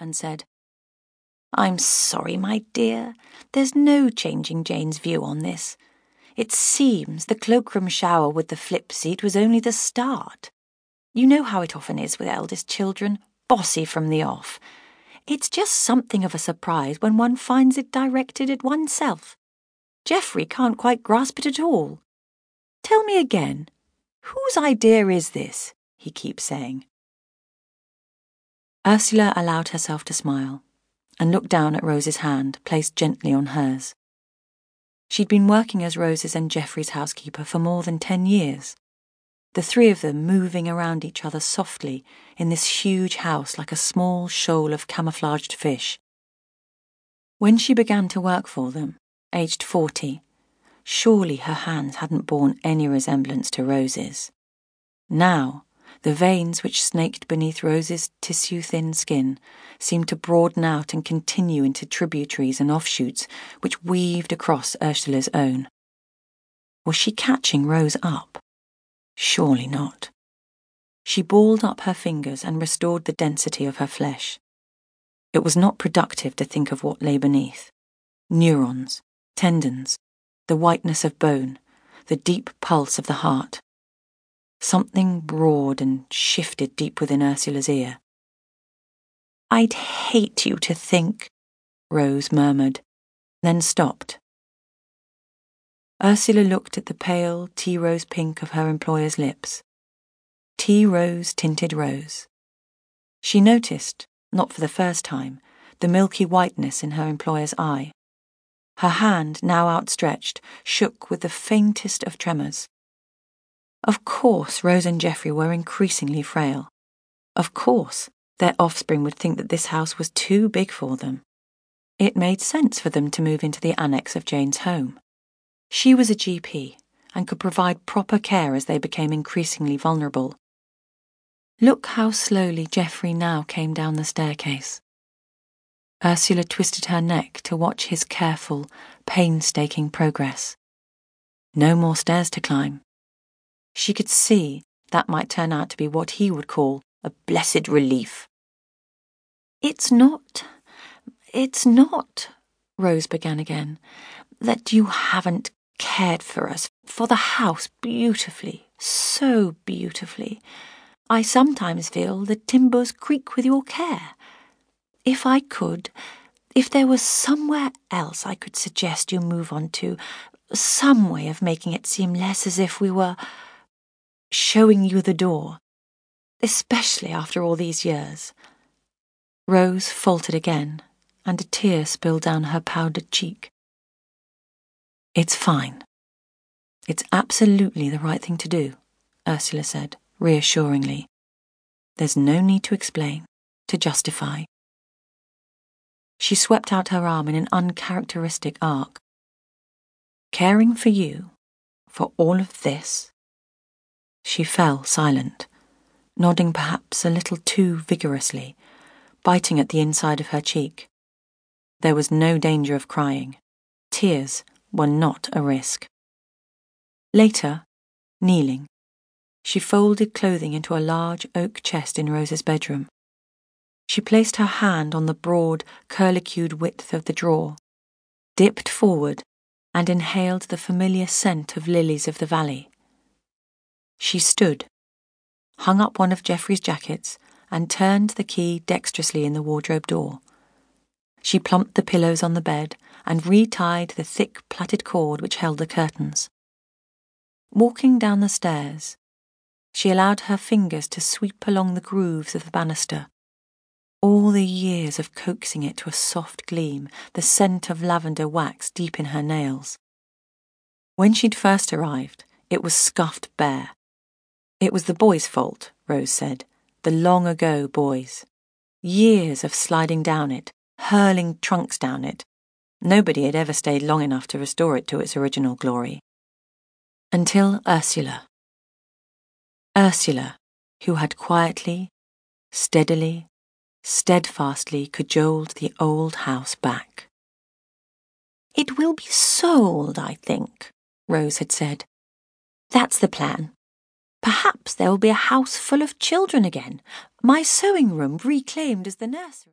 and said, I'm sorry, my dear. There's no changing Jane's view on this. It seems the cloakroom shower with the flip seat was only the start. You know how it often is with eldest children, bossy from the off. It's just something of a surprise when one finds it directed at oneself. Geoffrey can't quite grasp it at all. Tell me again, whose idea is this? he keeps saying. Ursula allowed herself to smile and looked down at Rose's hand, placed gently on hers. She'd been working as Rose's and Geoffrey's housekeeper for more than ten years, the three of them moving around each other softly in this huge house like a small shoal of camouflaged fish. When she began to work for them, aged forty, surely her hands hadn't borne any resemblance to Rose's. Now, the veins which snaked beneath Rose's tissue thin skin seemed to broaden out and continue into tributaries and offshoots which weaved across Ursula's own. Was she catching Rose up? Surely not. She balled up her fingers and restored the density of her flesh. It was not productive to think of what lay beneath neurons, tendons, the whiteness of bone, the deep pulse of the heart. Something broad and shifted deep within Ursula's ear. I'd hate you to think, Rose murmured, then stopped. Ursula looked at the pale tea rose pink of her employer's lips. Tea rose tinted rose. She noticed, not for the first time, the milky whiteness in her employer's eye. Her hand, now outstretched, shook with the faintest of tremors. Of course, Rose and Geoffrey were increasingly frail. Of course, their offspring would think that this house was too big for them. It made sense for them to move into the annex of Jane's home. She was a GP and could provide proper care as they became increasingly vulnerable. Look how slowly Geoffrey now came down the staircase. Ursula twisted her neck to watch his careful, painstaking progress. No more stairs to climb. She could see that might turn out to be what he would call a blessed relief. It's not, it's not, Rose began again, that you haven't cared for us, for the house beautifully, so beautifully. I sometimes feel the timbers creak with your care. If I could, if there was somewhere else I could suggest you move on to, some way of making it seem less as if we were showing you the door, especially after all these years. Rose faltered again, and a tear spilled down her powdered cheek. It's fine. It's absolutely the right thing to do, Ursula said, reassuringly. There's no need to explain, to justify. She swept out her arm in an uncharacteristic arc. Caring for you, for all of this, she fell silent, nodding perhaps a little too vigorously, biting at the inside of her cheek. There was no danger of crying. Tears were not a risk. Later, kneeling, she folded clothing into a large oak chest in Rose's bedroom. She placed her hand on the broad, curlicued width of the drawer, dipped forward, and inhaled the familiar scent of lilies of the valley. She stood, hung up one of Geoffrey's jackets, and turned the key dexterously in the wardrobe door. She plumped the pillows on the bed and retied the thick plaited cord which held the curtains. Walking down the stairs, she allowed her fingers to sweep along the grooves of the banister. All the years of coaxing it to a soft gleam, the scent of lavender wax deep in her nails. When she'd first arrived, it was scuffed bare, it was the boys' fault, Rose said. The long ago boys. Years of sliding down it, hurling trunks down it. Nobody had ever stayed long enough to restore it to its original glory. Until Ursula. Ursula, who had quietly, steadily, steadfastly cajoled the old house back. It will be sold, I think, Rose had said. That's the plan. Perhaps there will be a house full of children again, my sewing room reclaimed as the nursery.